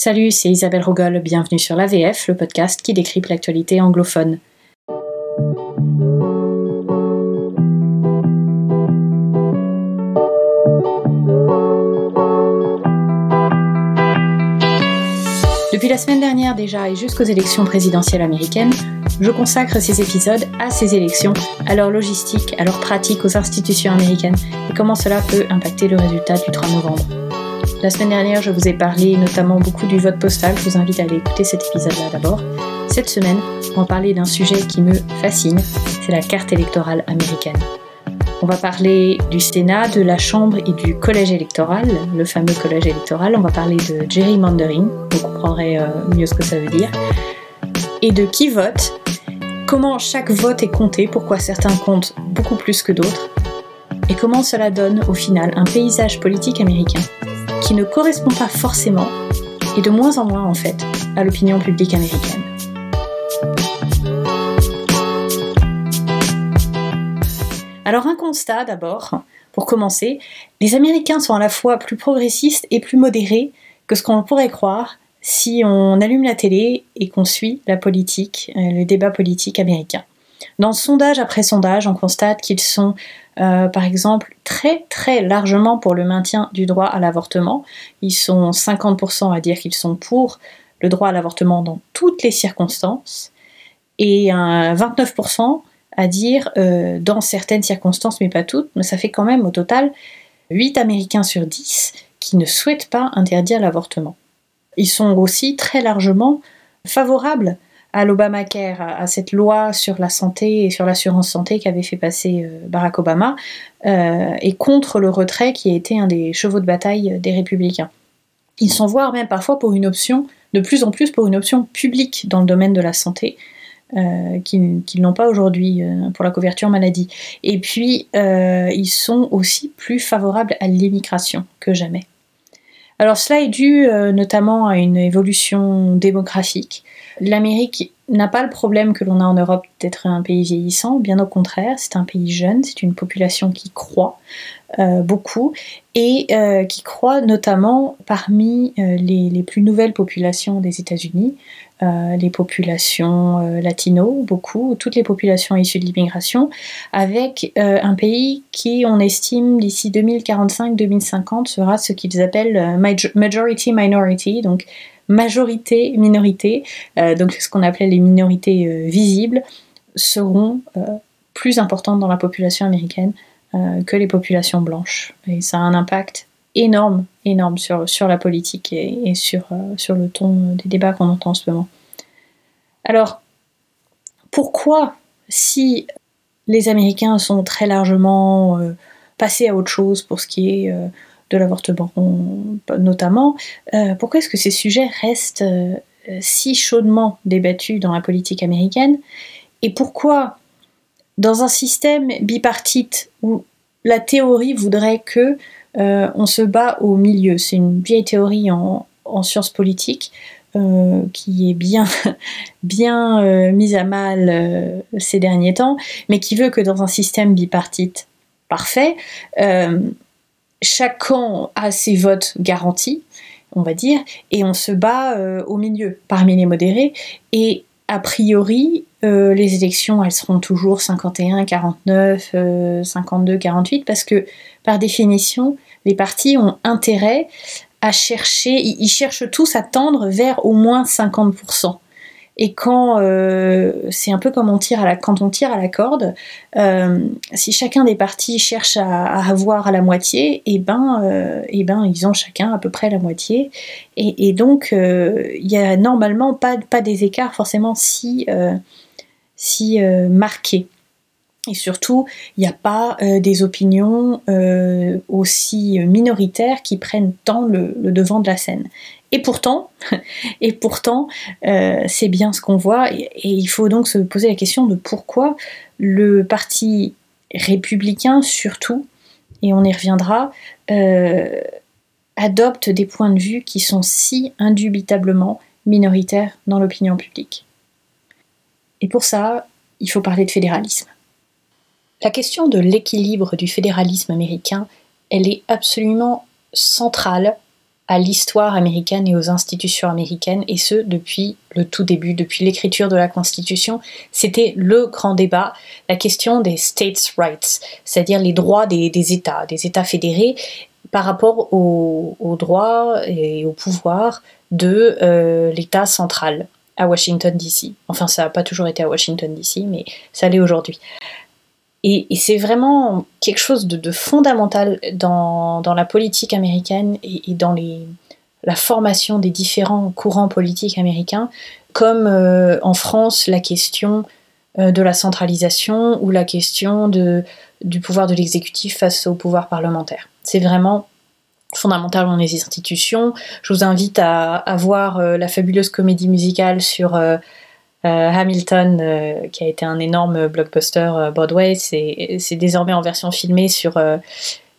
Salut, c'est Isabelle Rogol, bienvenue sur l'AVF, le podcast qui décrypte l'actualité anglophone. Depuis la semaine dernière déjà et jusqu'aux élections présidentielles américaines, je consacre ces épisodes à ces élections, à leur logistique, à leur pratique aux institutions américaines et comment cela peut impacter le résultat du 3 novembre. La semaine dernière, je vous ai parlé notamment beaucoup du vote postal. Je vous invite à aller écouter cet épisode-là d'abord. Cette semaine, on va parler d'un sujet qui me fascine, c'est la carte électorale américaine. On va parler du Sénat, de la Chambre et du collège électoral, le fameux collège électoral. On va parler de gerrymandering, vous comprendrez euh, mieux ce que ça veut dire, et de qui vote, comment chaque vote est compté, pourquoi certains comptent beaucoup plus que d'autres, et comment cela donne au final un paysage politique américain qui ne correspond pas forcément, et de moins en moins en fait, à l'opinion publique américaine. Alors un constat d'abord, pour commencer, les Américains sont à la fois plus progressistes et plus modérés que ce qu'on pourrait croire si on allume la télé et qu'on suit la politique, euh, le débat politique américain. Dans sondage après sondage, on constate qu'ils sont euh, par exemple, très très largement pour le maintien du droit à l'avortement. Ils sont 50% à dire qu'ils sont pour le droit à l'avortement dans toutes les circonstances et un 29% à dire euh, dans certaines circonstances, mais pas toutes, mais ça fait quand même au total 8 Américains sur 10 qui ne souhaitent pas interdire l'avortement. Ils sont aussi très largement favorables à l'Obamacare, à, cette loi sur la santé et sur l'assurance santé qu'avait fait passer euh, Barack Obama, euh, et contre le retrait qui a été un des chevaux de bataille des républicains. Ils sont voire même parfois pour une option, de plus en plus pour une option publique dans le domaine de la santé, euh, qu'ils n'ont pas aujourd'hui pour la couverture maladie. Et puis, ils sont aussi plus favorables à l'immigration que jamais. Alors cela est dû notamment à une évolution démographique l'Amérique n'a pas le problème que l'on a en Europe d'être un pays vieillissant, bien au contraire, c'est un pays jeune, c'est une population qui croît euh, beaucoup et euh, qui croît notamment parmi euh, les, plus nouvelles populations des États-Unis, les populations latino, beaucoup, toutes les populations issues de l'immigration, avec un pays qui, on estime, d'ici 2045-2050 sera ce qu'ils appellent majority minority, donc majorité, minorité, euh, donc ce qu'on appelait les minorités euh, visibles, seront euh, plus importantes dans la population américaine que les populations blanches. Et ça a un impact énorme, énorme sur, sur la politique et, sur, sur le ton des débats qu'on entend en ce moment. Alors, pourquoi, si les Américains sont très largement passés à autre chose pour ce qui est de l'avortement notamment, euh, pourquoi est-ce que ces sujets restent euh, si chaudement débattus dans la politique américaine et pourquoi dans un système bipartite où la théorie voudrait que euh, on se bat au milieu, c'est une vieille théorie en, sciences politiques qui est bien, bien mise à mal ces derniers temps, mais qui veut que dans un système bipartite parfait, camp a ses votes garantis, on va dire, et on se bat euh, au milieu, parmi les modérés. Et a priori, euh, les élections, elles seront toujours 51, 49, 52, 48, parce que par définition, les partis ont intérêt à chercher, ils cherchent tous à tendre vers au moins 50%. Et quand euh, c'est un peu comme on tire à la, quand on tire à la corde, euh, si chacun des partis cherche à, avoir la moitié, et eh ben, euh, et eh ben ils ont chacun à peu près la moitié. Et, donc il y a normalement pas, pas des écarts forcément si, si marqués. Et surtout, il n'y a pas des opinions aussi minoritaires qui prennent tant le, devant de la scène. Et pourtant, et pourtant, euh, c'est bien ce qu'on voit. Et, il faut donc se poser la question de pourquoi le parti républicain, surtout, et on y reviendra, euh, adopte des points de vue qui sont si indubitablement minoritaires dans l'opinion publique. Et pour ça, il faut parler de fédéralisme. La question de l'équilibre du fédéralisme américain, elle est absolument centrale à l'histoire américaine et aux institutions américaines, et ce depuis le tout début, depuis l'écriture de la Constitution. C'était le grand débat, la question des states' rights, c'est-à-dire les droits des, États, des États fédérés, par rapport aux, droits et au pouvoir de euh, l'État central à Washington, D.C. Enfin, ça n'a pas toujours été à Washington, D.C., mais ça l'est aujourd'hui. Et, c'est vraiment quelque chose de, fondamental dans, la politique américaine et, dans la formation des différents courants politiques américains, comme euh, en France la question euh, de la centralisation ou la question du pouvoir de l'exécutif face au pouvoir parlementaire. C'est vraiment fondamental dans les institutions. Je vous invite à, voir euh, la fabuleuse comédie musicale sur Hamilton, qui a été un énorme blockbuster Broadway. C'est désormais en version filmée sur,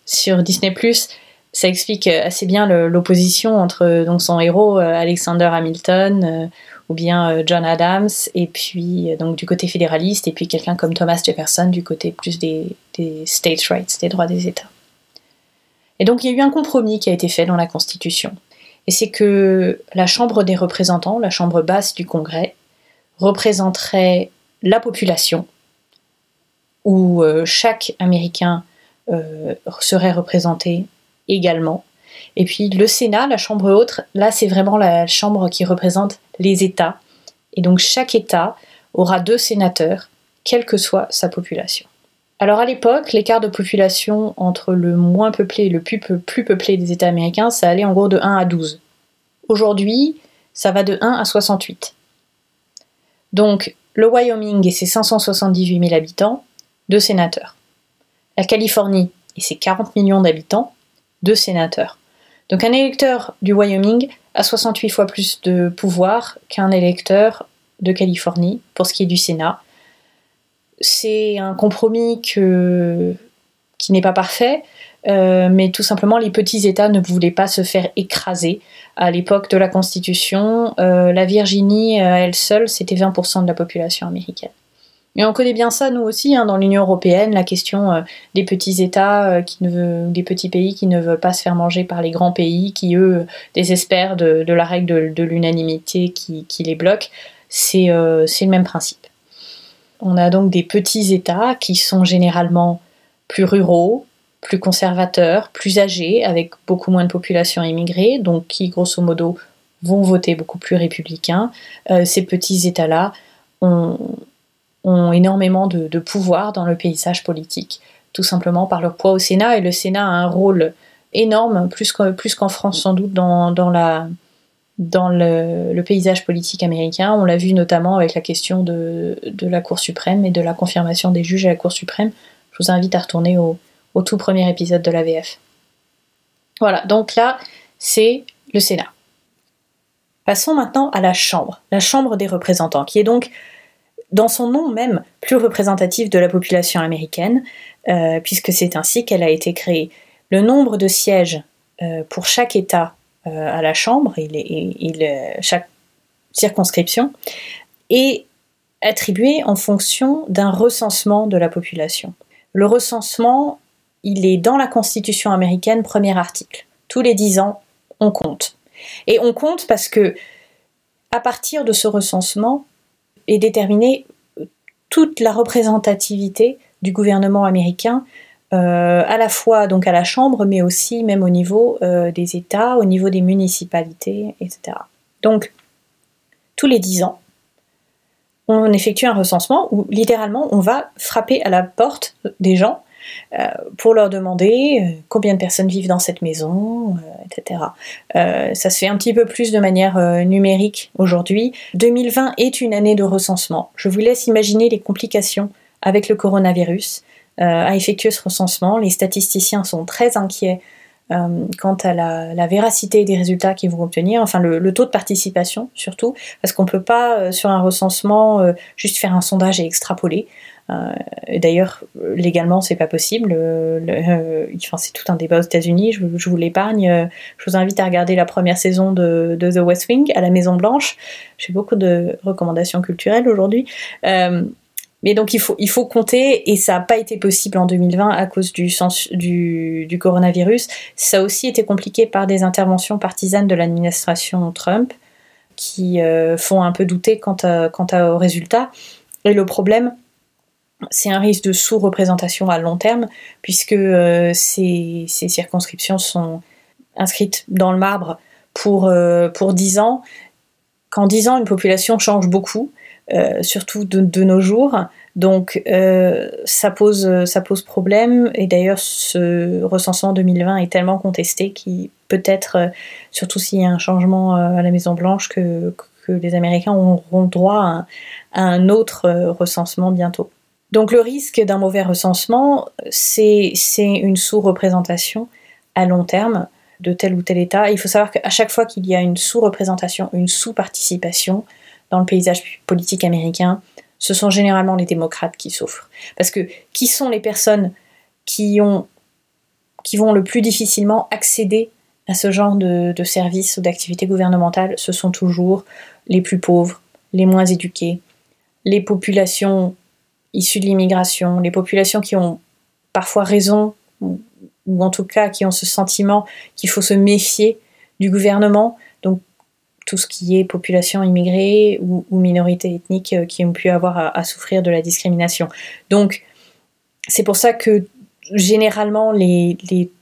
sur Disney ⁇ ça explique assez bien l'opposition entre donc son héros Alexander Hamilton ou bien John Adams et puis donc du côté fédéraliste et puis quelqu'un comme Thomas Jefferson du côté plus des, des states rights, des droits des États. Et donc il y a eu un compromis qui a été fait dans la Constitution. Et c'est que la Chambre des représentants, la Chambre basse du Congrès, représenterait la population, où euh, chaque Américain euh, serait représenté également. Et puis le Sénat, la Chambre haute, là c'est vraiment la Chambre qui représente les États. Et donc chaque État aura deux sénateurs, quelle que soit sa population. Alors à l'époque, l'écart de population entre le moins peuplé et le plus, peuplé des États américains, ça allait en gros de 1 à 12. Aujourd'hui, ça va de 1 à 68. Donc le Wyoming et ses 578 000 habitants, deux sénateurs. La Californie et ses 40 millions d'habitants, deux sénateurs. Donc un électeur du Wyoming a 68 fois plus de pouvoir qu'un électeur de Californie pour ce qui est du Sénat c'est un compromis qui n'est pas parfait, euh, mais tout simplement les petits États ne voulaient pas se faire écraser. À l'époque de la Constitution, euh, la Virginie, à elle seule, c'était 20% de la population américaine. Et on connaît bien ça, nous aussi, hein, dans l'Union européenne, la question euh, des petits États, qui ne des petits pays qui ne veulent pas se faire manger par les grands pays, qui, eux, désespèrent de, la règle de, l'unanimité qui, les bloque. C'est le même principe. On a donc des petits États qui sont généralement plus ruraux, plus conservateurs, plus âgés, avec beaucoup moins de population immigrée, donc qui, grosso modo, vont voter beaucoup plus républicains. Euh, ces petits États-là ont, énormément de, pouvoir dans le paysage politique, tout simplement par leur poids au Sénat, et le Sénat a un rôle énorme, plus qu'en France sans doute, dans le, paysage politique américain. On l'a vu notamment avec la question de, la Cour suprême et de la confirmation des juges à la Cour suprême. Je vous invite à retourner au, tout premier épisode de la VF. Voilà, donc là, c'est le Sénat. Passons maintenant à la Chambre, la Chambre des représentants, qui est donc, dans son nom même, plus représentative de la population américaine, euh, puisque c'est ainsi qu'elle a été créée. Le nombre de sièges euh, pour chaque État euh, à la Chambre, il, chaque circonscription, est attribué en fonction d'un recensement de la population. Le recensement, il est dans la Constitution américaine, premier article. Tous les dix ans, on compte. Et on compte parce que, à partir de ce recensement, est déterminée toute la représentativité du gouvernement américain euh, à la fois donc à la Chambre, mais aussi même au niveau euh, des États, au niveau des municipalités, etc. Donc, tous les dix ans, on effectue un recensement où littéralement on va frapper à la porte des gens euh, pour leur demander combien de personnes vivent dans cette maison, etc. ça se fait un petit peu plus de manière numérique aujourd'hui. 2020 est une année de recensement. Je vous laisse imaginer les complications avec le coronavirus. Euh, à effectuer ce recensement. Les statisticiens sont très inquiets euh, quant à la, véracité des résultats qu'ils vont obtenir, enfin le, taux de participation surtout, parce qu'on ne peut pas euh, sur un recensement juste faire un sondage et extrapoler. D'ailleurs, légalement, c'est pas possible. enfin, c'est tout un débat aux États-Unis. Je, vous l'épargne. Je vous invite à regarder la première saison de, The West Wing à la Maison Blanche. J'ai beaucoup de recommandations culturelles aujourd'hui. Mais donc il faut, il faut compter, et ça n'a pas été possible en 2020 à cause du, coronavirus. Ça a aussi été compliqué par des interventions partisanes de l'administration Trump qui euh, font un peu douter quant, à, quant à, aux résultats. Et le problème, c'est un risque de sous-représentation à long terme, puisque euh, ces, circonscriptions sont inscrites dans le marbre pour, euh, pour 10 ans. Qu'en 10 ans, une population change beaucoup, euh, surtout de, nos jours. Donc ça, pose, ça pose problème. Et d'ailleurs, ce recensement 2020 est tellement contesté qu'il peut-être, surtout s'il y a un changement à la Maison-Blanche, que, que, les Américains auront droit à, à un autre recensement bientôt. Donc le risque d'un mauvais recensement, c'est une sous-représentation à long terme de tel ou tel État. Il faut savoir qu'à chaque fois qu'il y a une sous-représentation, une sous-participation dans le paysage politique américain, ce sont généralement les démocrates qui souffrent. Parce que qui sont les personnes qui, ont, qui vont le plus difficilement accéder à ce genre de, de services ou d'activités gouvernementales? Ce sont toujours les plus pauvres, les moins éduqués, les populations issues de l'immigration, les populations qui ont parfois raison, ou, en tout cas qui ont ce sentiment qu'il faut se méfier du gouvernement. Donc tout ce qui est population immigrée ou, minorité ethnique euh, qui ont pu avoir à, souffrir de la discrimination. Donc c'est pour ça que généralement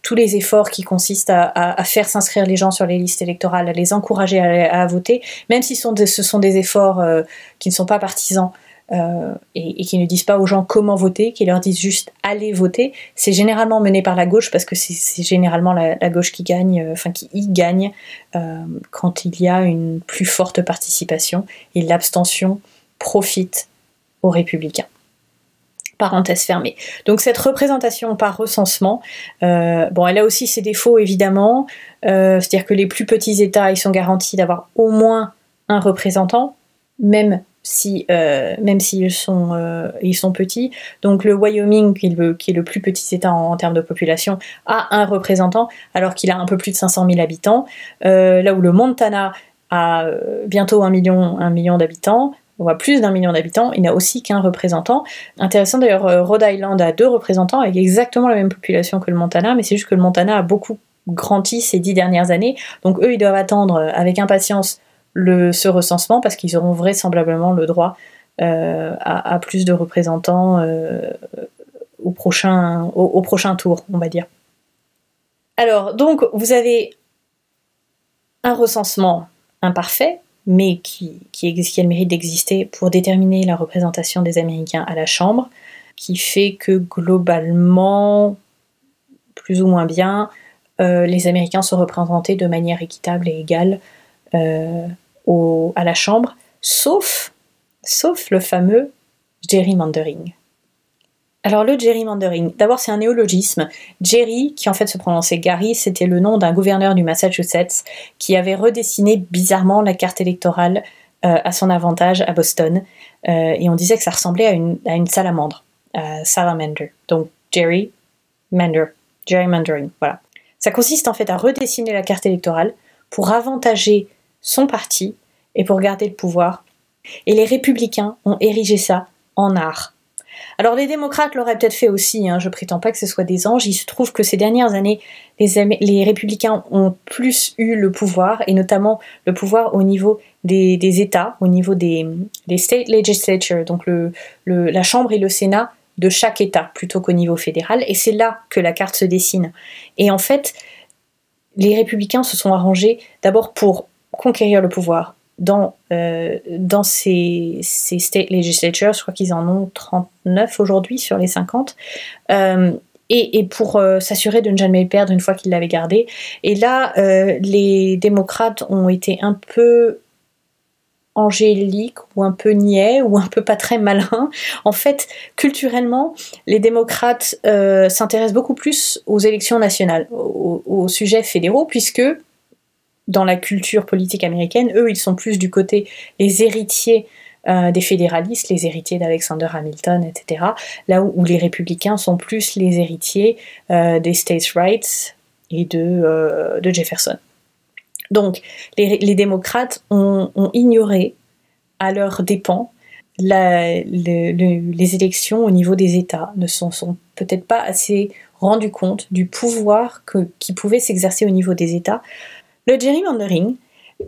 tous les efforts qui consistent à, faire s'inscrire les gens sur les listes électorales, à les encourager à, voter, même si ce sont des efforts euh, qui ne sont pas partisans, euh, et, qui ne disent pas aux gens comment voter, qui leur disent juste allez voter, c'est généralement mené par la gauche parce que c'est généralement la, gauche qui gagne, euh, enfin qui y gagne euh, quand il y a une plus forte participation et l'abstention profite aux républicains. Parenthèse fermée. Donc cette représentation par recensement, bon, elle a aussi ses défauts évidemment, c'est-à-dire que les plus petits États, ils sont garantis d'avoir au moins un représentant, même euh, même s'ils sont, euh, ils sont petits. Donc le Wyoming, qui est le, plus petit État en, termes de population, a un représentant, alors qu'il a un peu plus de 500 000 habitants. Euh, là où le Montana a bientôt un million, d'habitants, ou plus d'un million d'habitants, il n'a aussi qu'un représentant. Intéressant d'ailleurs, Rhode Island a deux représentants avec exactement la même population que le Montana, mais c'est juste que le Montana a beaucoup grandi ces dix dernières années. Donc eux, ils doivent attendre avec impatience le, ce recensement parce qu'ils auront vraisemblablement le droit euh, à, plus de représentants euh, au, prochain, au, prochain tour, on va dire. Alors, donc, vous avez un recensement imparfait, mais qui, qui, a le mérite d'exister pour déterminer la représentation des Américains à la Chambre, qui fait que globalement, plus ou moins bien, euh, les Américains sont représentés de manière équitable et égale à la Chambre, sauf, le fameux gerrymandering. Alors le gerrymandering, d'abord c'est un néologisme. Jerry, qui en fait se prononçait Gary, c'était le nom d'un gouverneur du Massachusetts qui avait redessiné bizarrement la carte électorale euh, à son avantage à Boston. Euh, et on disait que ça ressemblait à une, à salamandre, euh, salamander. Donc Jerry, Mander, gerrymandering, voilà. Ça consiste en fait à redessiner la carte électorale pour avantager son parti et pour garder le pouvoir. Et les républicains ont érigé ça en art. Alors les démocrates l'auraient peut-être fait aussi, hein, je prétends pas que ce soit des anges, il se trouve que ces dernières années, les, les, républicains ont plus eu le pouvoir, et notamment le pouvoir au niveau des, États, au niveau des, state legislatures, donc la Chambre et le Sénat de chaque État, plutôt qu'au niveau fédéral, et c'est là que la carte se dessine. Et en fait, les républicains se sont arrangés d'abord pour conquérir le pouvoir dans, euh, dans ces, ces, state legislatures, je crois qu'ils en ont 39 aujourd'hui sur les 50, euh, et, et, pour euh, s'assurer de ne jamais le perdre une fois qu'ils l'avaient gardé. Et là, les démocrates ont été un peu angéliques ou un peu niais ou un peu pas très malins. En fait, culturellement, les démocrates s'intéressent beaucoup plus aux élections nationales, aux sujets fédéraux, puisque dans la culture politique américaine, eux, ils sont plus du côté les héritiers euh, des fédéralistes, les héritiers d'Alexander Hamilton, etc. Là où, les républicains sont plus les héritiers euh, des states' rights et de, euh, de Jefferson. Donc, les, démocrates ont, ignoré à leurs dépens les élections au niveau des États ne se sont, peut-être pas assez rendus compte du pouvoir qui pouvait s'exercer au niveau des États. Le gerrymandering,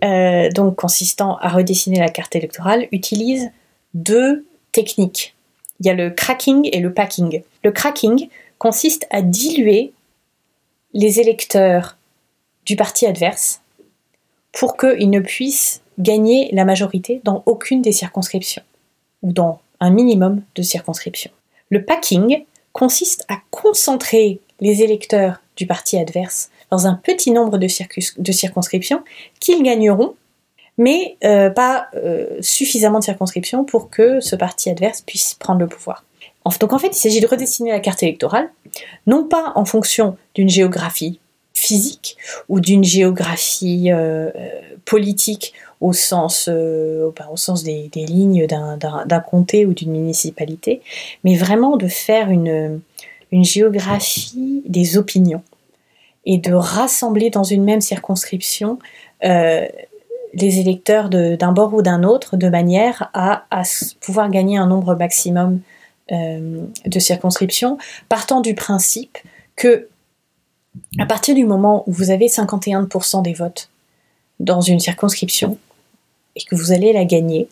euh, donc consistant à redessiner la carte électorale, utilise deux techniques. Il y a le cracking et le packing. Le cracking consiste à diluer les électeurs du parti adverse pour qu'ils ne puissent gagner la majorité dans aucune des circonscriptions, ou dans un minimum de circonscriptions. Le packing consiste à concentrer les électeurs du parti adverse dans un petit nombre de, circonscriptions qu'ils gagneront, mais euh, pas euh, suffisamment de circonscriptions pour que ce parti adverse puisse prendre le pouvoir. Donc en fait, il s'agit de redessiner la carte électorale, non pas en fonction d'une géographie physique ou d'une géographie euh, politique au sens, ben, au sens des, lignes d'un comté ou d'une municipalité, mais vraiment de faire une, une géographie des opinions et de rassembler dans une même circonscription euh, les électeurs d'un bord ou d'un autre de manière à, pouvoir gagner un nombre maximum euh, de circonscriptions, partant du principe que à partir du moment où vous avez 51% des votes dans une circonscription et que vous allez la gagner,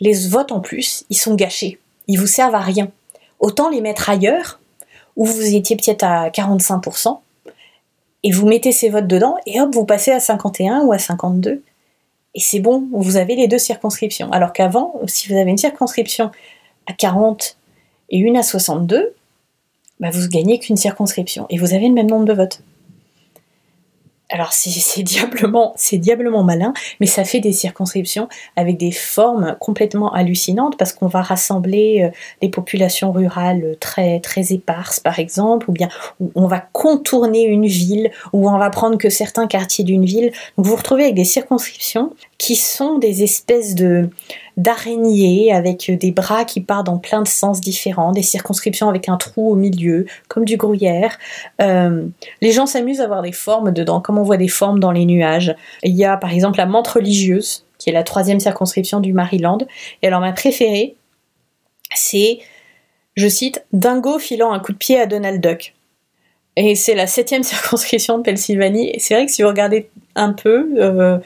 les votes en plus, ils sont gâchés, ils vous servent à rien. Autant les mettre ailleurs, où vous étiez peut-être à 45%, et vous mettez ces votes dedans, et hop, vous passez à 51 ou à 52. Et c'est bon, vous avez les deux circonscriptions. Alors qu'avant, si vous avez une circonscription à 40 et une à 62, bah vous gagnez qu'une circonscription et vous avez le même nombre de votes alors c'est diablement, diablement malin, mais ça fait des circonscriptions avec des formes complètement hallucinantes parce qu'on va rassembler euh, des populations rurales très très éparses par exemple, ou bien on va contourner une ville, ou on va prendre que certains quartiers d'une ville. Donc vous vous retrouvez avec des circonscriptions qui sont des espèces de d'araignées avec des bras qui partent dans plein de sens différents, des circonscriptions avec un trou au milieu, comme du gruyère. Euh, les gens s'amusent à voir des formes dedans, comme on voit des formes dans les nuages. Il y a par exemple la menthe religieuse, qui est la troisième circonscription du Maryland. Et alors ma préférée, c'est, je cite, Dingo filant un coup de pied à Donald Duck. Et c'est la septième circonscription de Pennsylvanie. C'est vrai que si vous regardez un peu euh,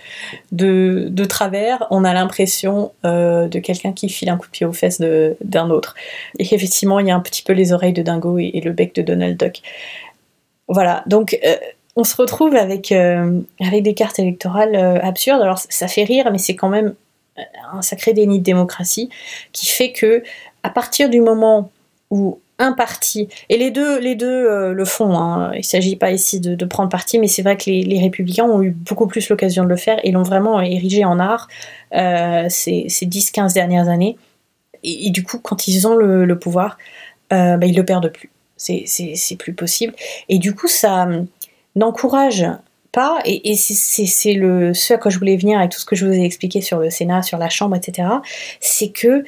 de, travers, on a l'impression euh, de quelqu'un qui file un coup de pied aux fesses d'un autre. Et effectivement, il y a un petit peu les oreilles de Dingo et, le bec de Donald Duck. Voilà, donc euh, on se retrouve avec, avec des cartes électorales absurdes. Alors ça fait rire, mais c'est quand même un sacré déni de démocratie qui fait que à partir du moment où un parti. Et les deux, les deux euh, le font. Hein. Il ne s'agit pas ici de, prendre parti, mais c'est vrai que les, républicains ont eu beaucoup plus l'occasion de le faire et l'ont vraiment érigé en art euh, ces, ces 10-15 dernières années. Et, du coup, quand ils ont le, pouvoir, euh, bah, ils le perdent plus. C'est plus possible. Et du coup, ça n'encourage pas, et, c'est le ce à quoi je voulais venir avec tout ce que je vous ai expliqué sur le Sénat, sur la Chambre, etc., c'est que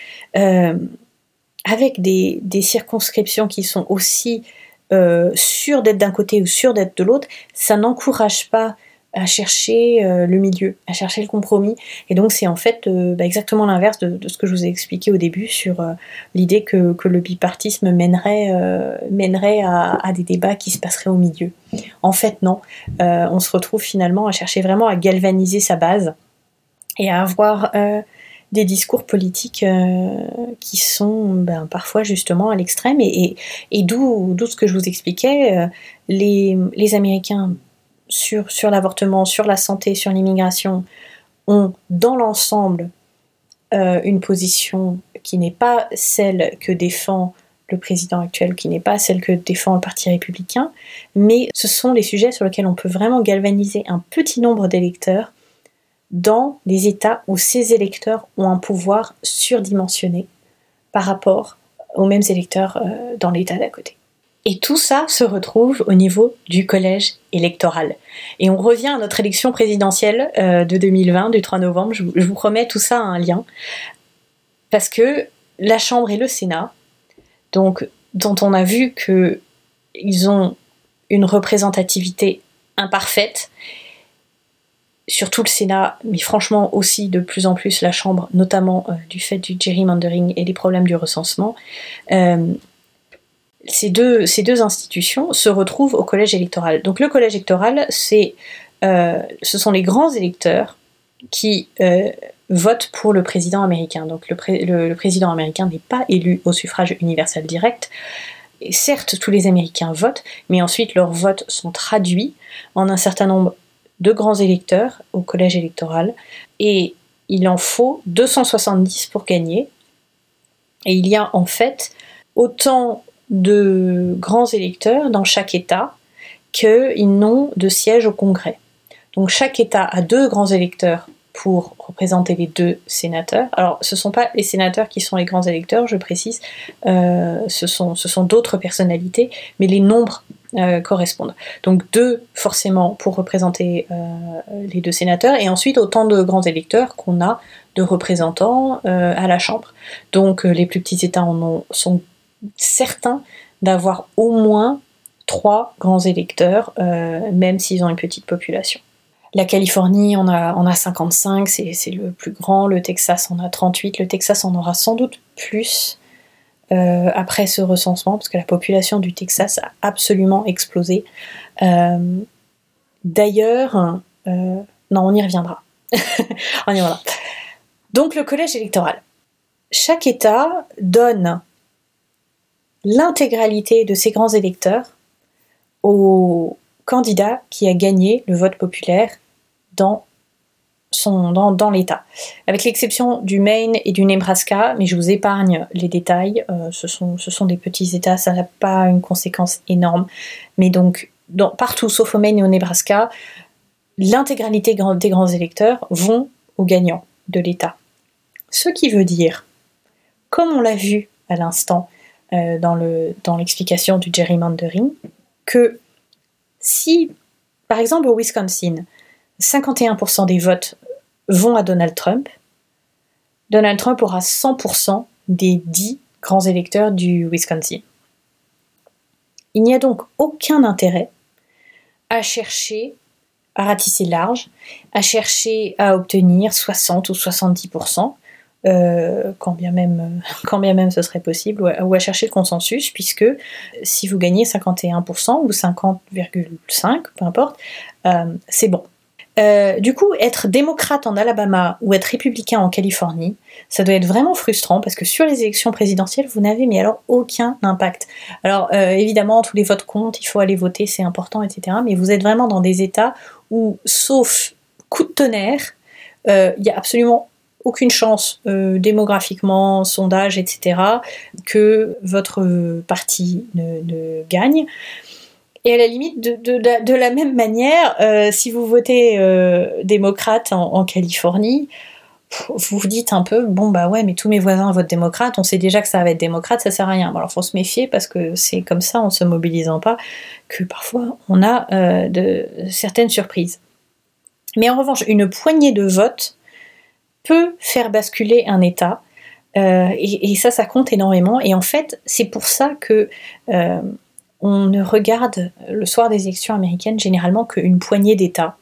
avec des, circonscriptions qui sont aussi euh, sûres d'être d'un côté ou sûres d'être de l'autre, ça n'encourage pas à chercher euh, le milieu, à chercher le compromis. Et donc c'est en fait euh, bah, exactement l'inverse de, ce que je vous ai expliqué au début sur l'idée que, le bipartisme mènerait, mènerait à, des débats qui se passeraient au milieu. En fait non, on se retrouve finalement à chercher vraiment à galvaniser sa base et à avoir des discours politiques euh, qui sont ben, parfois justement à l'extrême. Et, d'où ce que je vous expliquais, euh, les, Américains sur, sur l'avortement, sur la santé, sur l'immigration ont dans l'ensemble euh, une position qui n'est pas celle que défend le président actuel, qui n'est pas celle que défend le Parti républicain, mais ce sont les sujets sur lesquels on peut vraiment galvaniser un petit nombre d'électeurs dans des États où ces électeurs ont un pouvoir surdimensionné par rapport aux mêmes électeurs euh, dans l'État d'à côté. Et tout ça se retrouve au niveau du collège électoral. Et on revient à notre élection présidentielle euh, de 2020, du 3 novembre. Je, vous promets, tout ça a un lien. Parce que la Chambre et le Sénat, donc, dont on a vu qu'ils ont une représentativité imparfaite surtout le Sénat, mais franchement aussi de plus en plus la Chambre, notamment du fait du gerrymandering et des problèmes du recensement, ces, deux, ces deux institutions se retrouvent au collège électoral. Donc le collège électoral, c'est, ce sont les grands électeurs qui vote pour le président américain. Donc le, président américain n'est pas élu au suffrage universel direct. Certes, tous les Américains votent, mais ensuite leurs votes sont traduits en un certain nombre de grands électeurs au collège électoral. Et il en faut 270 pour gagner. Et il y a en fait autant de grands électeurs dans chaque État qu'ils n'ont de siège au Congrès. Donc chaque État a deux grands électeurs pour représenter les deux sénateurs. Alors, ce ne sont pas les sénateurs qui sont les grands électeurs, je précise, euh, ce sont, ce sont d'autres personnalités, mais les nombres euh, correspondent. Donc deux forcément pour représenter euh, les deux sénateurs, et ensuite autant de grands électeurs qu'on a de représentants à la Chambre. Donc les plus petits États en ont, sont certains d'avoir au moins trois grands électeurs, même s'ils ont une petite population. La Californie, on a, on a 55, c'est le plus grand. Le Texas, on a 38. Le Texas en aura sans doute plus euh, après ce recensement, parce que la population du Texas a absolument explosé. Euh, d'ailleurs, euh, non, on y reviendra. on y reviendra. Donc le collège électoral. Chaque État donne l'intégralité de ses grands électeurs au candidat qui a gagné le vote populaire dans, son, dans, l'État. Avec l'exception du Maine et du Nebraska, mais je vous épargne les détails, euh, ce, sont, sont des petits États, ça n'a pas une conséquence énorme. Mais donc, partout sauf au Maine et au Nebraska, l'intégralité des grands électeurs vont aux gagnants de l'État. Ce qui veut dire, comme on l'a vu à l'instant euh, dans, le, dans l'explication du gerrymandering, que si, par exemple au Wisconsin, 51% des votes vont à Donald Trump, Donald Trump aura 100% des 10 grands électeurs du Wisconsin. Il n'y a donc aucun intérêt à chercher à ratisser large, à chercher à obtenir 60 ou 70%, euh, quand, bien même, ce serait possible, ou à, chercher le consensus, puisque si vous gagnez 51% ou 50,5%, peu importe, euh, c'est bon. Euh, du coup, être démocrate en Alabama ou être républicain en Californie, ça doit être vraiment frustrant parce que sur les élections présidentielles, vous n'avez mais alors aucun impact. Alors euh, évidemment, tous les votes comptent, il faut aller voter, c'est important, etc. Mais vous êtes vraiment dans des États où, sauf coup de tonnerre, euh, il n'y a absolument aucune chance démographiquement, sondage, etc., que votre parti ne gagne. Et à la limite, de, la, même manière, euh, si vous votez euh, démocrate en, Californie, vous vous dites un peu, bon bah ouais, mais tous mes voisins votent démocrate, on sait déjà que ça va être démocrate, ça sert à rien. Alors faut se méfier parce que c'est comme ça, en se mobilisant pas, que parfois on a euh, de certaines surprises. Mais en revanche, une poignée de votes peut faire basculer un État. et, ça, ça compte énormément. Et en fait, c'est pour ça que on ne regarde le soir des élections américaines généralement qu'une poignée d'États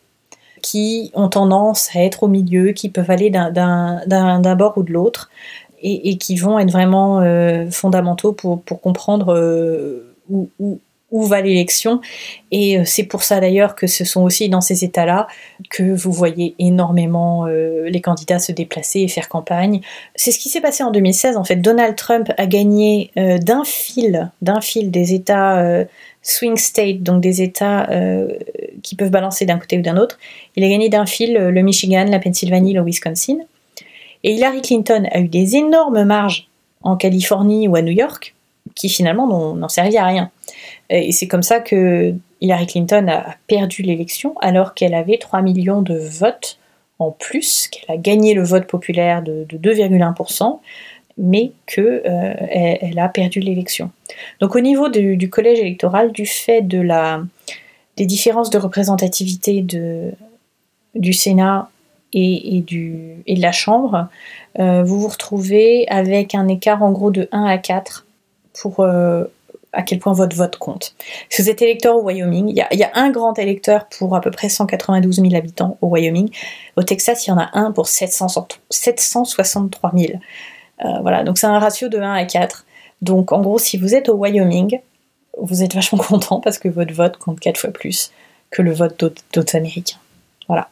qui ont tendance à être au milieu, qui peuvent aller d'un bord ou de l'autre, et, qui vont être vraiment euh, fondamentaux pour, comprendre euh, où va l'élection. Et euh, c'est pour ça d'ailleurs que ce sont aussi dans ces États-là que vous voyez énormément euh, les candidats se déplacer et faire campagne. C'est ce qui s'est passé en 2016. En fait, Donald Trump a gagné euh, d'un fil, d'un fil des États swing state, donc des États qui peuvent balancer d'un côté ou d'un autre. Il a gagné d'un fil le Michigan, la Pennsylvanie, le Wisconsin. Et Hillary Clinton a eu des énormes marges en Californie ou à New York, qui finalement n'ont servi à rien. Et c'est comme ça que Hillary Clinton a perdu l'élection alors qu'elle avait 3 millions de votes en plus, qu'elle a gagné le vote populaire de, 2,1%, mais qu'elle euh, elle a perdu l'élection. Donc au niveau du, collège électoral, du fait de la, des différences de représentativité de, du Sénat et, du, et de la Chambre, euh, vous vous retrouvez avec un écart en gros de 1 à 4 pour, euh, à quel point votre vote compte. Si vous êtes électeur au Wyoming, il y, a, un grand électeur pour à peu près 192 000 habitants au Wyoming. Au Texas, il y en a un pour 763 000. Euh, voilà, donc c'est un ratio de 1 à 4. Donc en gros, si vous êtes au Wyoming, vous êtes vachement content parce que votre vote compte 4 fois plus que le vote d'autres Américains. Voilà.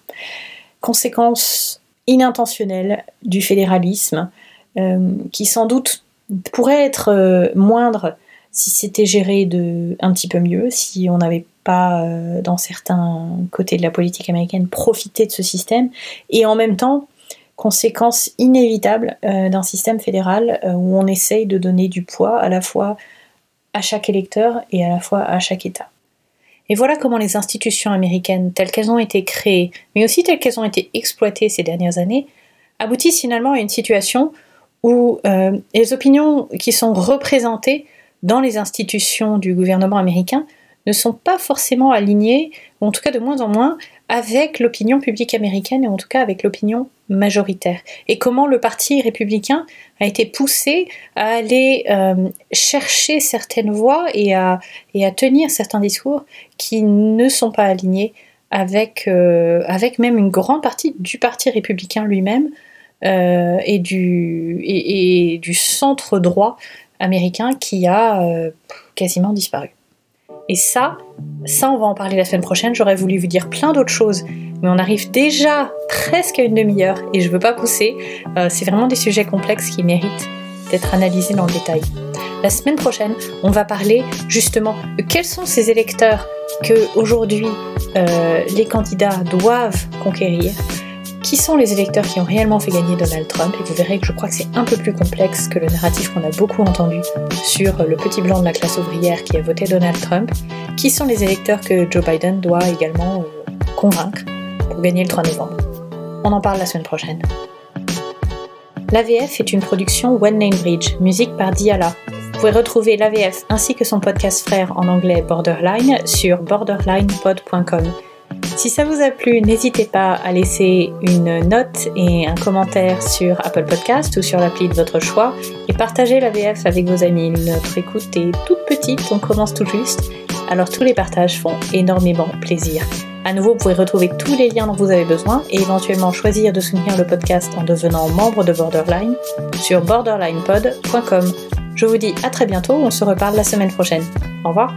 Conséquence inintentionnelle du fédéralisme, euh, qui sans doute pourrait être euh, moindre si c'était géré de un petit peu mieux, si on n'avait pas euh, dans certains côtés de la politique américaine profité de ce système, et en même temps conséquence inévitable d'un système fédéral où on essaye de donner du poids à la fois à chaque électeur et à la fois à chaque État. Et voilà comment les institutions américaines, telles qu'elles ont été créées, mais aussi telles qu'elles ont été exploitées ces dernières années, aboutissent finalement à une situation où euh, les opinions qui sont représentées dans les institutions du gouvernement américain ne sont pas forcément alignées, ou en tout cas de moins en moins, avec l'opinion publique américaine et en tout cas avec l'opinion majoritaire. Et comment le Parti républicain a été poussé à aller euh, chercher certaines voix et à, tenir certains discours qui ne sont pas alignés avec, euh, même une grande partie du Parti républicain lui-même, et, du, et, du centre droit américain qui a euh, quasiment disparu. Et ça, ça on va en parler la semaine prochaine, j'aurais voulu vous dire plein d'autres choses, mais on arrive déjà presque à une demi-heure et je veux pas pousser, euh, c'est vraiment des sujets complexes qui méritent d'être analysés dans le détail. La semaine prochaine, on va parler justement de quels sont ces électeurs que aujourd'hui les candidats doivent conquérir, qui sont les électeurs qui ont réellement fait gagner Donald Trump, et vous verrez que je crois que c'est un peu plus complexe que le narratif qu'on a beaucoup entendu sur le petit blanc de la classe ouvrière qui a voté Donald Trump, qui sont les électeurs que Joe Biden doit également euh, convaincre pour gagner le 3 novembre. On en parle la semaine prochaine. L'AVF est une production One Name Bridge, musique par Diala. Vous pouvez retrouver l'AVF ainsi que son podcast frère en anglais Borderline sur borderlinepod.com. Si ça vous a plu, n'hésitez pas à laisser une note et un commentaire sur Apple Podcast ou sur l'appli de votre choix et partagez la VF avec vos amis. Notre écoute est toute petite, on commence tout juste, alors tous les partages font énormément plaisir. À nouveau, vous pouvez retrouver tous les liens dont vous avez besoin et éventuellement choisir de soutenir le podcast en devenant membre de Borderline sur borderlinepod.com. Je vous dis à très bientôt, on se reparle la semaine prochaine. Au revoir